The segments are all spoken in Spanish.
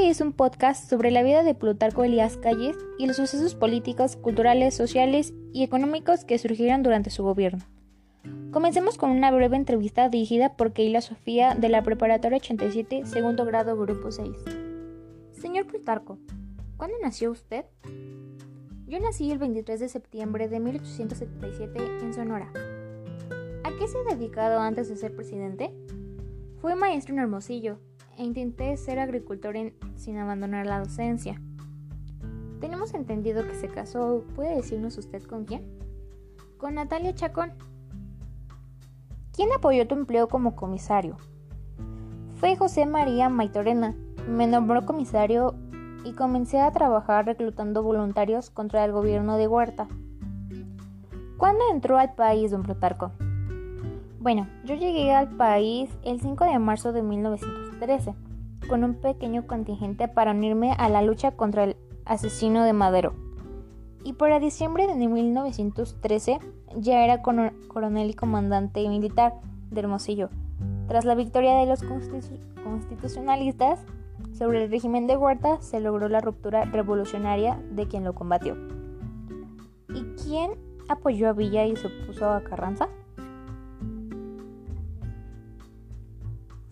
Este es un podcast sobre la vida de Plutarco Elías Calles y los sucesos políticos, culturales, sociales y económicos que surgieron durante su gobierno. Comencemos con una breve entrevista dirigida por Keila Sofía de la Preparatoria 87, segundo grado, grupo 6. Señor Plutarco, ¿cuándo nació usted? Yo nací el 23 de septiembre de 1877 en Sonora. ¿A qué se ha dedicado antes de ser presidente? Fue maestro en Hermosillo e intenté ser agricultor sin abandonar la docencia. Tenemos entendido que se casó. ¿Puede decirnos usted con quién? Con Natalia Chacón. ¿Quién apoyó tu empleo como comisario? Fue José María Maitorena. Me nombró comisario y comencé a trabajar reclutando voluntarios contra el gobierno de Huerta. ¿Cuándo entró al país, don Plutarco? Bueno, yo llegué al país el 5 de marzo de 1913 con un pequeño contingente para unirme a la lucha contra el asesino de Madero. Y para diciembre de 1913 ya era coronel y comandante militar de Hermosillo. Tras la victoria de los constitucionalistas sobre el régimen de Huerta, se logró la ruptura revolucionaria de quien lo combatió. ¿Y quién apoyó a Villa y se opuso a Carranza?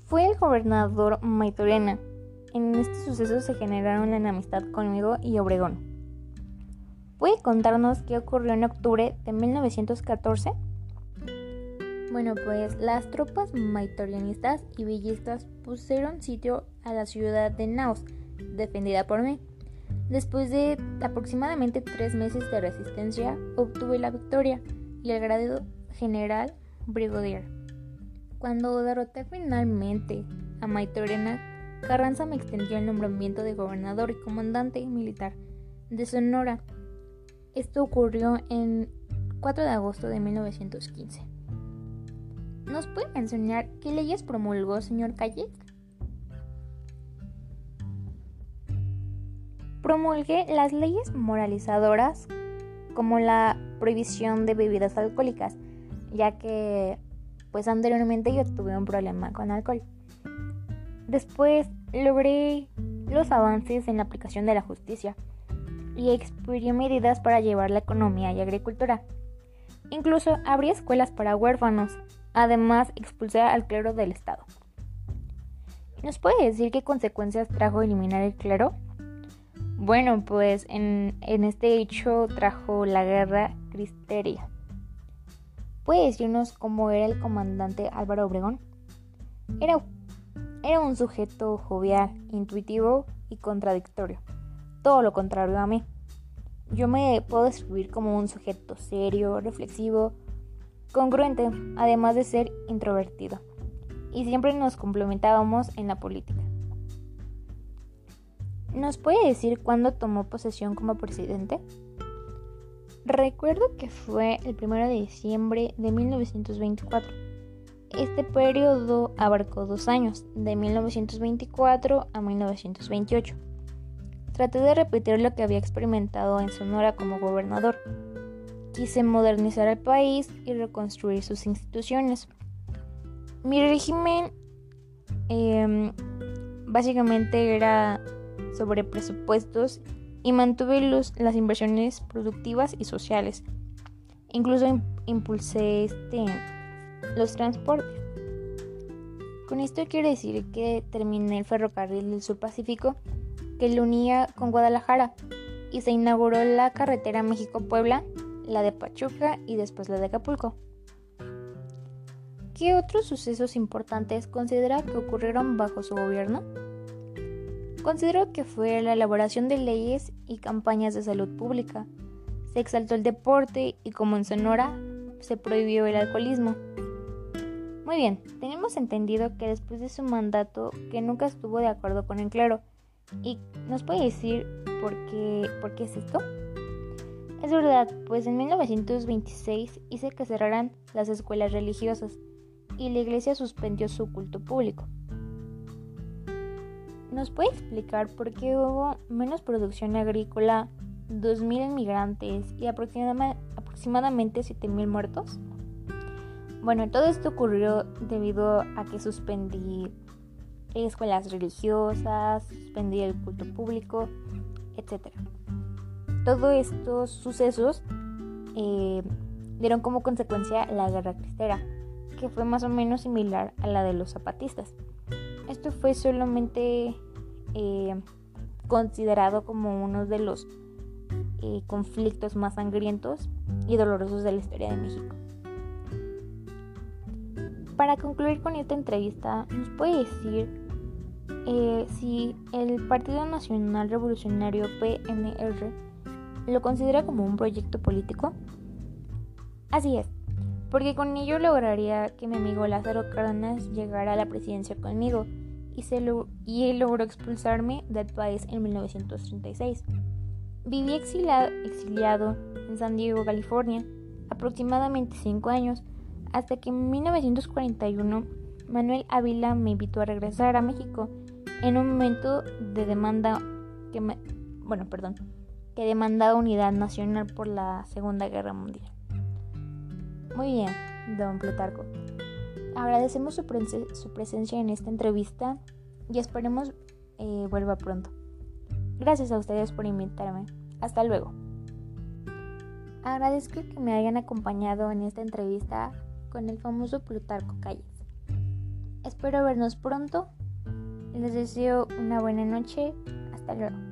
Fue el gobernador Maitorena. En este suceso se generaron la enemistad conmigo y Obregón. ¿Puede contarnos qué ocurrió en octubre de 1914? Bueno, pues las tropas maitorianistas y villistas pusieron sitio a la ciudad de Naos, defendida por mí. Después de aproximadamente tres meses de resistencia, obtuve la victoria y el grado general brigadier. Cuando derroté finalmente a Maitorena, Carranza me extendió el nombramiento de gobernador y comandante militar de Sonora. Esto ocurrió en 4 de agosto de 1915. ¿Nos puede mencionar qué leyes promulgó, señor Calles? Promulgué las leyes moralizadoras como la prohibición de bebidas alcohólicas, ya que pues anteriormente yo tuve un problema con alcohol. Después logré los avances en la aplicación de la justicia y expidió medidas para llevar la economía y agricultura. Incluso abrí escuelas para huérfanos, además expulsé al clero del Estado. ¿Nos puede decir qué consecuencias trajo eliminar el clero? Bueno, pues en, en este hecho trajo la guerra cristeria. ¿Puede decirnos cómo era el comandante Álvaro Obregón? Era, era un sujeto jovial, intuitivo y contradictorio. Todo lo contrario a mí. Yo me puedo describir como un sujeto serio, reflexivo, congruente, además de ser introvertido. Y siempre nos complementábamos en la política. ¿Nos puede decir cuándo tomó posesión como presidente? Recuerdo que fue el 1 de diciembre de 1924. Este periodo abarcó dos años, de 1924 a 1928. Traté de repetir lo que había experimentado en Sonora como gobernador. Quise modernizar el país y reconstruir sus instituciones. Mi régimen em, básicamente era sobre presupuestos y mantuve las inversiones productivas y sociales. Incluso impulsé este, los transportes. Con esto quiero decir que terminé el ferrocarril del Sur Pacífico que lo unía con Guadalajara y se inauguró la carretera México-Puebla, la de Pachuca y después la de Acapulco. ¿Qué otros sucesos importantes considera que ocurrieron bajo su gobierno? Considero que fue la elaboración de leyes y campañas de salud pública. Se exaltó el deporte y como en Sonora se prohibió el alcoholismo. Muy bien, tenemos entendido que después de su mandato que nunca estuvo de acuerdo con el clero. ¿Y nos puede decir por qué, por qué es esto? Es verdad, pues en 1926 hice que cerraran las escuelas religiosas y la iglesia suspendió su culto público. ¿Nos puede explicar por qué hubo menos producción agrícola, 2.000 inmigrantes y aproximadamente 7.000 muertos? Bueno, todo esto ocurrió debido a que suspendí escuelas religiosas, suspendía el culto público, etc. Todos estos sucesos eh, dieron como consecuencia la guerra cristera, que fue más o menos similar a la de los zapatistas. Esto fue solamente eh, considerado como uno de los eh, conflictos más sangrientos y dolorosos de la historia de México. Para concluir con esta entrevista, ¿nos puede decir eh, si el Partido Nacional Revolucionario PNR lo considera como un proyecto político? Así es, porque con ello lograría que mi amigo Lázaro Cárdenas llegara a la presidencia conmigo y, se y él logró expulsarme del país en 1936. Viví exiliado, exiliado en San Diego, California, aproximadamente 5 años, hasta que en 1941 Manuel Ávila me invitó a regresar a México en un momento de demanda que me, bueno, perdón, que demandaba unidad nacional por la Segunda Guerra Mundial. Muy bien, don Plutarco. Agradecemos su, presencia en esta entrevista y esperemos eh, vuelva pronto. Gracias a ustedes por invitarme. Hasta luego. Agradezco que me hayan acompañado en esta entrevista con el famoso Plutarco Calles. Espero vernos pronto. Les deseo una buena noche. Hasta luego.